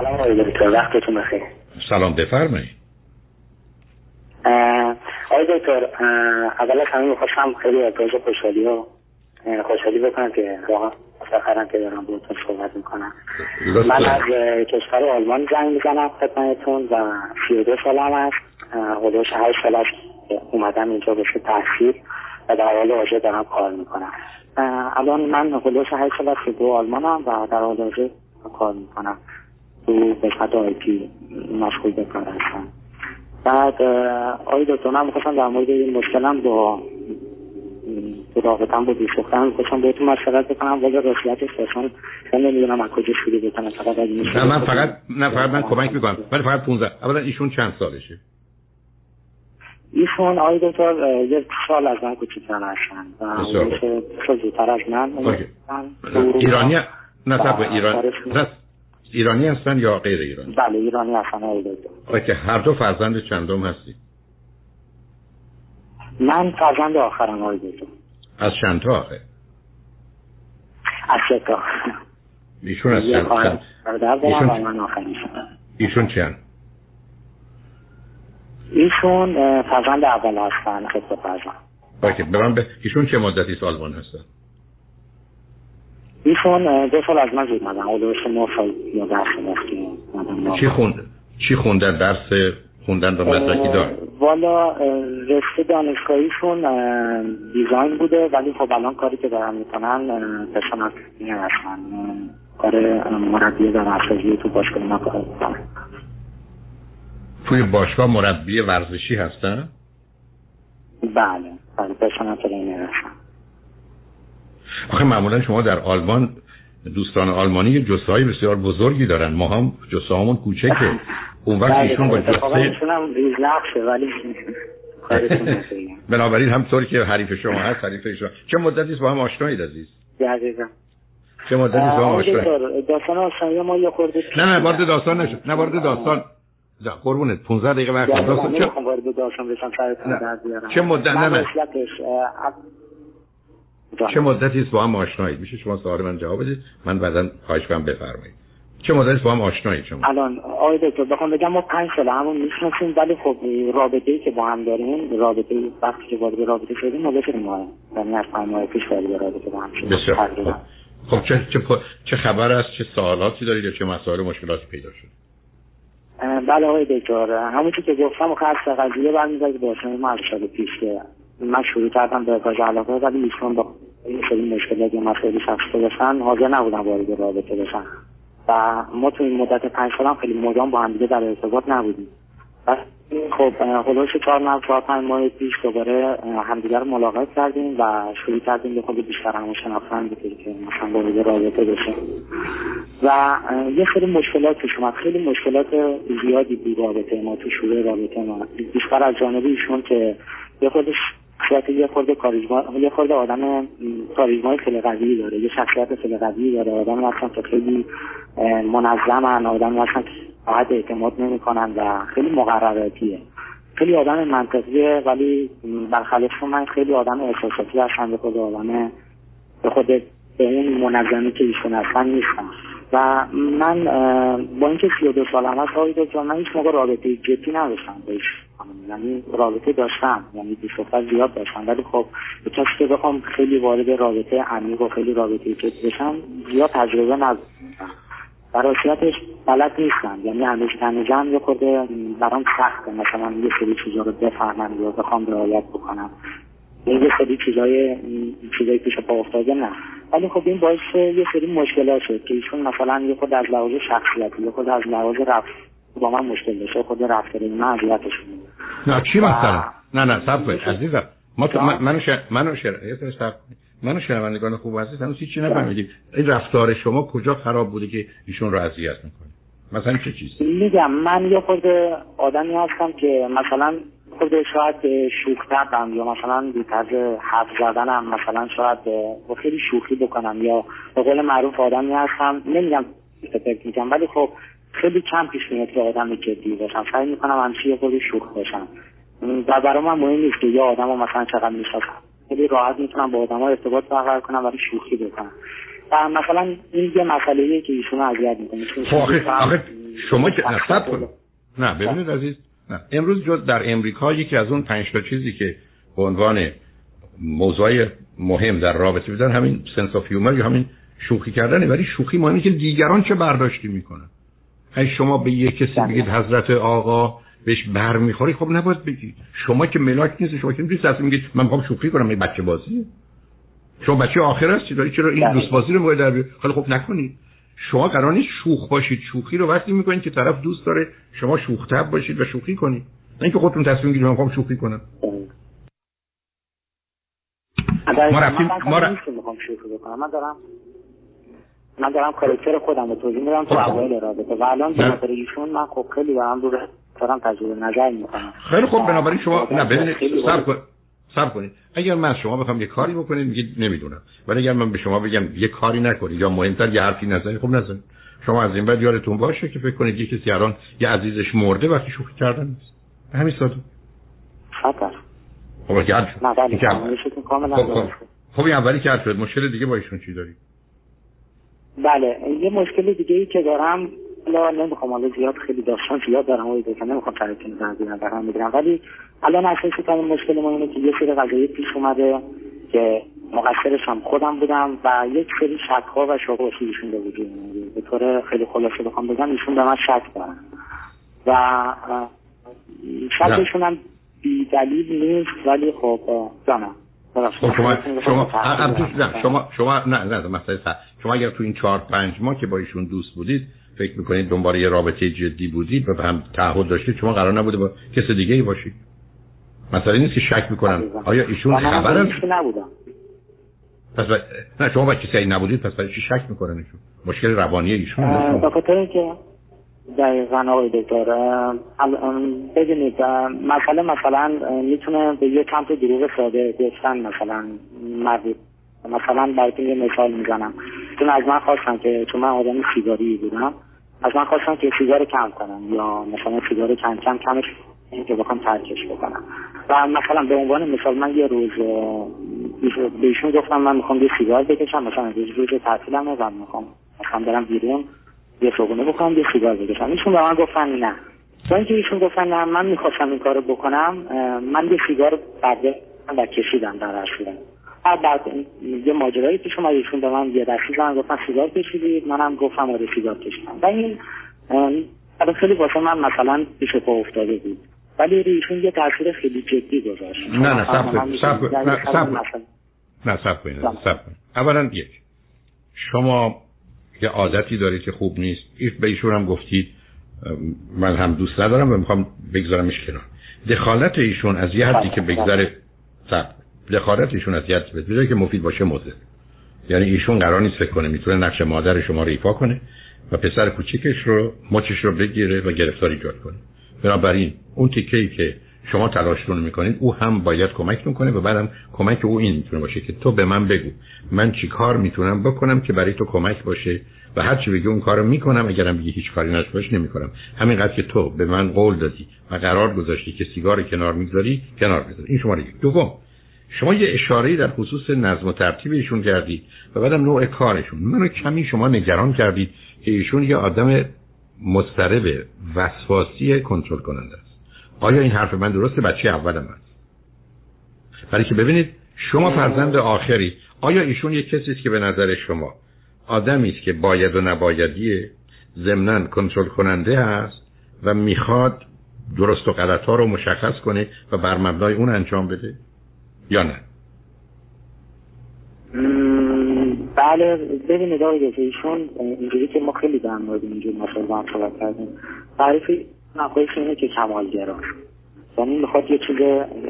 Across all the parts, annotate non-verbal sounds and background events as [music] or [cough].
سلام آقای دکتر وقتتون بخیر. سلام بفرمایید. آقای دکتر اول از همه می‌خواستم خیلی ابراز خوشحالی و خوشحالی بکنم که واقعا مفتخرم که دارم بودتون صحبت می‌کنم. من از کشور آلمان زنگ می‌زنم خدمتتون و سی و دو سالم هست حدوش هشت سال است اومدم اینجا بشه تحصیل و در حال حاضر دارم کار می‌کنم. الان من حدوش هشت سال است دو آلمانم و در حال حاضر کار می‌کنم. تو قسمت آی پی مشغول به کار هستم بعد آقای دکتر من می‌خواستم در مورد این مشکلم با تو رابطم با دوست دخترم می‌خواستم بهتون مشورت بکنم. ولی رسیتش اصلا من نمی‌دونم از کجا شروع بکنم فقط نه من فقط نه فقط من کمک می‌کنم. ولی فقط 15 اولا ایشون چند سالشه؟ ایشون آقای دکتر یک سال از من کوچیک‌تر هستن و زودتر از من. ایرانی نه طب ایران ایرانی هستن یا غیر ایرانی؟ بله ایرانی هستن آقای هر دو فرزند چندم هستی؟ من فرزند آخرم آقای از چند تا آخه؟ از سه تا. ایشون از چند تا ایشون چند ایشون فرزند اول هستن خطه فرزند. من به ایشون چه مدتی سالمان هستن؟ ایشون دو سال از من زود مدن حدوش نه سال یا درس رفتیم چی خوند چی خوندن؟ درس خوندن و مدرکی دار. والا رشته دانشگاهیشون دیزاین بوده ولی خب الان کاری که دارن می‌کنن پرسونال هستن کار مربی در اساسی تو باشگاه کار می‌کنن. توی باشگاه مربی ورزشی هستن؟ بله. بله پرسونال ترینر هستن آخه معمولا شما در آلمان دوستان آلمانی های بسیار بزرگی دارن. ما هم جسه هامون کوچکه. اون وقت ایشون با جسه ولی [laughs] بنابراین همطور که حریف شما هست حریف شما. چه مدتی با هم آشنایید عزیز؟ دقیقا چه مدتی با هم آشنایید؟ داستان آشنایی ما یه خورده نه نه وارد داستان نشد نه وارد داستان. قربونت. 15 دقیقه وقت داستان. چه وارد داستان بشم سرتون چه مدت؟ نه نه. چه مدتی است با هم آشنایید؟ میشه شما سوال من جواب بدید؟ من بعدا خواهش کنم بفرمایید. چه مدتی با هم آشنایید شما؟ الان آقای دکتر بخوام بگم ما 5 سال همون می‌شناسیم ولی خب رابطه ای که با هم داریم رابطه وقتی که وارد رابطه شدیم ما بتونیم ما یعنی از 5 ماه پیش وارد رابطه با هم شدیم. خب, چه چه چه خبر است؟ چه سوالاتی دارید یا چه مسائل مشکلاتی پیدا شد بله آقای دکتر. همون که گفتم خاص قضیه برمیگرده به ما از سال پیش که من شروع کردم به ابراز علاقه ولی ایشون با این سری مشکلات یا مسائل شخصی داشتن حاضر نبودن وارد رابطه بشن. و ما تو این مدت پنج سال هم خیلی مدام با هم دیگه در ارتباط نبودیم. و خب هلوش چهار ماه چهار پنج ماه پیش دوباره همدیگر ملاقات کردیم و شروع کردیم به خود بیشتر همون شناختن که مثلا وارد رابطه بشیم و یه خیلی مشکلات پیش اومد. خیلی مشکلات زیادی بود رابطه ما تو شروع رابطه ما. بیشتر از جانب ایشون که یه خودش شخصیت یه خورده کاریزما یه خورده آدم کاریزمای خیلی قوی داره یه شخصیت خیلی قوی داره. آدم اصلا که خیلی منظمن آدم اصلا که اعتماد نمی‌کنن و خیلی مقرراتیه. خیلی آدم منطقیه ولی برخلاف من خیلی آدم احساساتی هستن. به خود آدم به خود به اون منظمی که ایشون هستن نیستن. و من با اینکه سی و دو سالم هست آقای دکتر من هیچ موقع رابطه جدی نداشتم با یعنی رابطه داشتم. یعنی دوست زیاد داشتم. ولی خب به کسی که بخوام خیلی وارد رابطه عمیق و خیلی رابطه جدی بشم زیاد تجربه نداشتم و راستیتش بلد نیستم. یعنی همیشه تنجم یه خورده برام سخته. مثلا یه سری چیزا رو بفهمم یا بخوام رعایت بکنم. یه سری چیزای چیزای پیش پا افتاده نه. ولی خب این باعث یه سری مشکلات شد که ایشون مثلا یه خود از لحاظ شخصیتی یه خود از لحاظ رفت با من مشکل داشته خود رفتار من اذیتش نه چی مثلا نه نه صبر کنید عزیزم. ما تو منو شر... منو شر... منو شنوندگان خوب عزیز هنوز چی نفهمیدیم. این رفتار شما کجا خراب بوده که ایشون رو اذیت می‌کنه مثلا چه چیزی؟ میگم من یه خود آدمی هستم که مثلا خود شاید شوخ کردم یا مثلا بی طرز حرف زدنم مثلا شاید با خیلی شوخی بکنم یا به قول معروف آدمی هستم. نمیگم فکر میگم ولی خب خیلی کم پیش میاد که آدم جدی باشم. سعی می‌کنم همیشه یه خود شوخ باشم. و برای من مهم نیست که یه آدم رو مثلا چقدر می‌شناسم. خیلی راحت می‌تونم با آدم ها ارتباط برقرار کنم ولی شوخی بکنم. و مثلا این یه مسئله که ایشون اذیت می‌کنه. خب آخه, شما که کن. نه ببینید عزیز. نه. امروز جز در امریکا یکی از اون پنج تا چیزی که به عنوان موضوع مهم در رابطه بدن همین sense of humor یا همین شوخی کردنه. ولی شوخی معنی که دیگران چه برداشتی می‌کنن؟ شما به یک کسی بگید حضرت آقا بهش بر می‌خوری خب نباید بگید شما که ملاک نیست شما که نمی‌تونید میگید من می‌خوام شوخی کنم این بچه بازی. شما بچه آخر هستی داری چرا این دوست بازی رو باید در خیلی خب نکنید شما قرار نیست شوخ باشید شوخی رو وقتی می‌کنید که طرف دوست داره شما شوخ تب باشید و شوخی کنید. نه اینکه خودتون تصمیم گیرید من می‌خوام شوخی کنم. ما رفتیم ما من دارم من دارم کارکتر خودم رو توضیح میدم تو خب. اوایل رابطه. و الان به ایشون من خب خیلی دارم رو دارم تجربه نظر می‌کنم. خیلی خوب بنابراین شما نه ببینید صبر صبر کنید. اگر من شما بخوام یه کاری بکنید میگید نمی‌دونم. ولی اگر من به شما بگم یه کاری نکنید یا مهمتر یه حرفی نزنید خب نزنید شما از این بعد یادتون باشه که فکر کنید یه کسی الان یه عزیزش مرده وقتی شوخی کردن. نیست همین ساده. خطر. خب که خب خب. این اولی که شد. مشکل دیگه با ایشون چی داری بله یه مشکل دیگه ای که دارم حالا نمی‌خوام حالا زیاد خیلی داستان زیاد دارم ولی که نمی‌خوام سرتون زنزیر برام می‌گیرم. ولی الان اساسی ترین مشکل ما اینه که یه سری قضایی پیش اومده که مقصرش هم خودم بودم و یک سری شک ها و شبهاتی ایشون به وجود به طور خیلی خلاصه بخوام بگم ایشون به من شک دارن. و شکشون هم بی دلیل نیست ولی خب جانم. خب شما شما شما شما نه نه مثلا شما اگر تو این چهار پنج ماه که با ایشون دوست بودید فکر می‌کنید دنبال یه رابطه جدی بودید و هم تعهد داشتید شما قرار نبوده با کس دیگه ای باشید. مثلا نیست که شک می‌کنن آیا ایشون خبر نبودم. پس نه شما با کسی نبودید پس برای چی شک می‌کنن ایشون مشکل روانی ایشون به خاطر اینکه دقیقا آقای دکتر ببینید مثلا مثلا می‌تونه به یه کمپ دروغ ساده گفتن مثلا مربوط مثلا براتون یه مثال می‌زنم. چون از من خواستم که چون من آدم سیگاری بودم از من خواستم که سیگار کم کنم یا مثلا سیگار کم کم کمش که بخوام ترکش بکنم. و مثلا به عنوان مثال من یه روز بهشون گفتم من می‌خوام یه سیگار بکشم مثلا روز روز تعطیلمه و می‌خوام مثلا برم بیرون. بکنم یه سیگار بکشم. ایشون به من گفتن نه. تا اینکه ایشون گفتن نه من می‌خواستم این کارو بکنم من یه سیگار برده و کشیدم در اصلا بعد یه ماجرایی پیش اومد ایشون به من یه دستی زن گفتن سیگار کشیدید؟ منم گفتم آره سیگار کشیدم. و این خیلی واسه من مثلا پیش پا افتاده بود. ولی ایشون یه تاثیر خیلی جدی گذاشت. نه نه سب کن نه سب نه کن. اولا یک شما یه عادتی دارید که خوب نیست. به ایشون هم گفتید من هم دوست ندارم و می‌خوام بگذارمش کنار. دخالت ایشون از یه حدی که بگذره دخالت ایشون از یه حدی که مفید باشه مزه. یعنی ایشون قرار نیست فکر کنه می‌تونه نقش مادر شما رو ایفا کنه و پسر کوچیکش رو مچش رو بگیره و گرفتار ایجاد کنه. بنابراین اون تیکه ای که شما تلاشتون می‌کنید او هم باید کمک می‌کنه و بعدم کمک او این می‌تونه باشه که تو به من بگو. من چی کار می‌تونم بکنم که برای تو کمک باشه؟ و هر چی بگی اون کارو می‌کنم اگرم بگی هیچ کاری نشه باشه نمی‌کنم. همینقدر که تو به من قول دادی و قرار گذاشتی که سیگار کنار می‌ذاری کنار بذاری. این شماره یک. دوم شما یه اشاره در خصوص نظم و ترتیب ایشون کردید و بعدم نوع کارشون. منو کمی شما نگران کردید که ایشون یه آدم مضطرب وسواسی کنترل کننده آیا این حرف من درسته؟ بچه اولم هست برای که ببینید شما فرزند آخری آیا ایشون یک کسی است که به نظر شما آدمی است که باید و نبایدی ضمنا کنترل کننده است و می‌خواد درست و غلط ها رو مشخص کنه و بر مبنای اون انجام بده؟ یا نه؟ بله ببینید آقای ایشون اینجوری که ما خیلی در مورد اینجور مسائل با هم صحبت کردیم تعریف نقایش اینه که کمالگراش یعنی می‌خواد یه چیز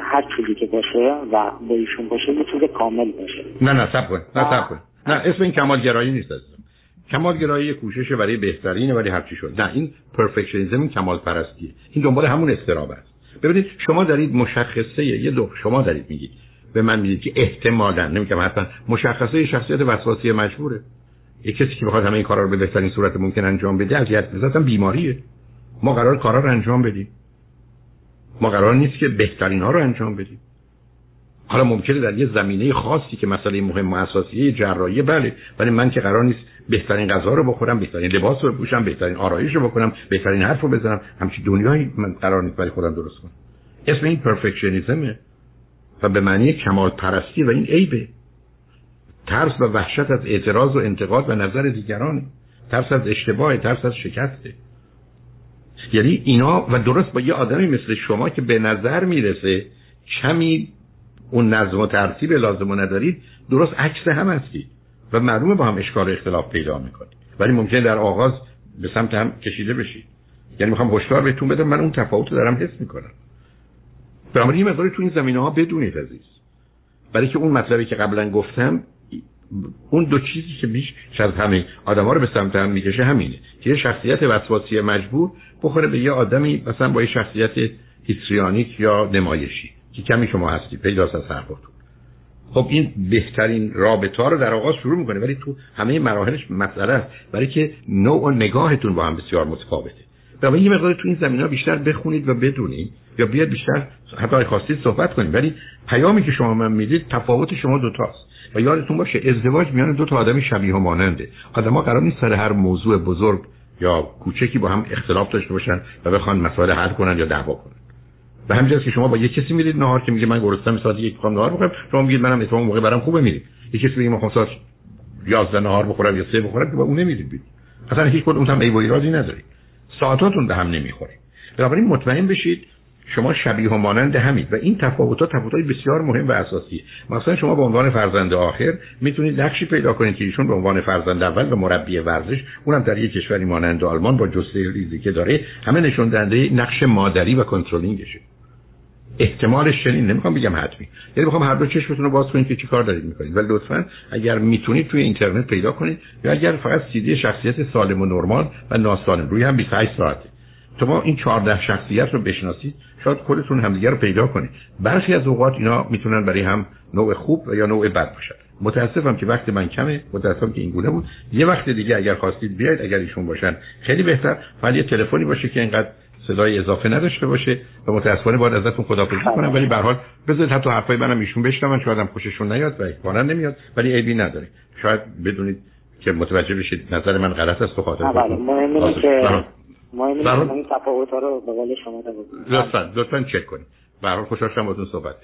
هر چیزی که باشه و با ایشون باشه یه چیز کامل باشه. نه نه سب کن نه سب کن. نه اسم این کمالگرایی نیست کمال کمالگرایی کوشش برای بهترینه ولی هرچی شد. نه این پرفکشنیزم این کمال پرستیه این دنبال همون استراب است. ببینید شما دارید مشخصه یه دو شما دارید میگید. به من میگید که احتمالا نمیگم حتما مشخصه شخصیت وسواسی مجبوره. یه کسی که بخواد همه این کارا رو به بهترین صورت ممکن انجام بده اذیت بذاتم بیماریه. ما قرار کارا رو انجام بدیم. ما قرار نیست که بهترین ها رو انجام بدیم. حالا ممکنه در یه زمینه خاصی که مسئله مهم و اساسیه جراحی بله. ولی من که قرار نیست بهترین غذا رو بخورم بهترین لباس رو بپوشم بهترین آرایش رو بکنم بهترین حرف رو بزنم. همچین دنیایی من قرار نیست برای خودم درست کنم. اسم این پرفکشنیزمه و به معنی کمال پرستی و این عیبه. ترس و وحشت از اعتراض و انتقاد و نظر دیگرانه. ترس از اشتباه ترس از شکسته. یعنی اینا و درست با یه آدمی مثل شما که به نظر می‌رسه کمی اون نظم و ترتیب لازم ندارید درست عکس هم هستید و معلومه با هم اشکال اختلاف پیدا می‌کنید ولی ممکن در آغاز به سمت هم کشیده بشید یعنی می‌خوام هشدار بهتون بدم من اون تفاوت دارم حس می‌کنم. بنابراین یه تو این زمینه ها بدونید عزیز. برای که اون مطلبی که قبلا گفتم اون دو چیزی که بیش از همه آدم ها رو به سمت هم می‌کشه همینه. که یه شخصیت وسواسی مجبور بخوره به یه آدمی مثلا با یه شخصیت هیستریانیک یا نمایشی که کمی شما هستی پیداست از حرفاتون خب این بهترین رابطه ها رو در آغاز شروع می‌کنه ولی تو همه مراحلش مسئله است. برای که نوع و نگاهتون با هم بسیار متفاوته. بنابراین یه مقدار تو این زمین ها بیشتر بخونید و بدونید یا بیاد بیشتر حتی خواستید صحبت کنید. ولی پیامی که شما من می‌دید تفاوت شما دوتاست و یادتون باشه ازدواج میان دو تا آدمی شبیه و ماننده. آدما قرار نیست سر هر موضوع بزرگ یا کوچکی با هم اختلاف داشته باشن و بخوان مسائل حل کنن یا دعوا کنن. به همین که شما با یه کسی میرید نهار که میگه من گرسنم ساعت یک می‌خوام نهار بخورم شما میگید منم اتفاقا موقع برام خوبه میرید. یه کسی میگه می‌خوام ساعت 11 نهار بخورم یا سه بخورم که با اون نمیرید اصلا هیچ کدوم هم ای و ایرادی نداری ساعتاتون به هم نمی‌خوره. بنابراین مطمئن بشید شما شبیه و مانند همید و این تفاوتات تفاوتات بسیار مهم و اساسی. مثلا شما به عنوان فرزند آخر می‌تونید نقشی پیدا کنید که ایشون به عنوان فرزند اول و مربی ورزش اونم در یک کشوری مانند آلمان با جسته ریزی که داره همه نشون دهنده نقش مادری و کنترلینگشه. احتمالش چنین نمی‌خوام بگم حتمی. یعنی می‌خوام هر دو چشمتون رو باز کنید که چی کار دارید می‌کنید. ولی لطفا اگر می‌تونید توی اینترنت پیدا کنید یا اگر فقط سیدی شخصیت سالم و نرمال و ناسالم روی هم 28 ساعته. شما این 14 شخصیت رو بشناسید شاید خودتون همدیگه رو پیدا کنید. برخی از اوقات اینا می‌تونن برای هم نوع خوب و یا نوع بد باشن. متاسفم که وقت من کمه متاسفم که این گونه بود. یه وقت دیگه اگر خواستید بیاید اگر ایشون باشن خیلی بهتر. یه تلفنی باشه که اینقدر صدای اضافه نداشته باشه و متاسفانه باید ازتون خداحافظی کنم. ولی به حال بذارید حتی حرفای منم ایشون بشنون. شاید هم خوششون نیاد و احتمالاً نمیاد. ولی عیبی نداره. شاید بدونید که متوجه بشید نظر من غلط است تو خاطر بله. که ما این تفاوت ها رو به قول شما لطفا لطفا چک کنید. به هر حال خوشحال شدم باهاتون صحبت کردم.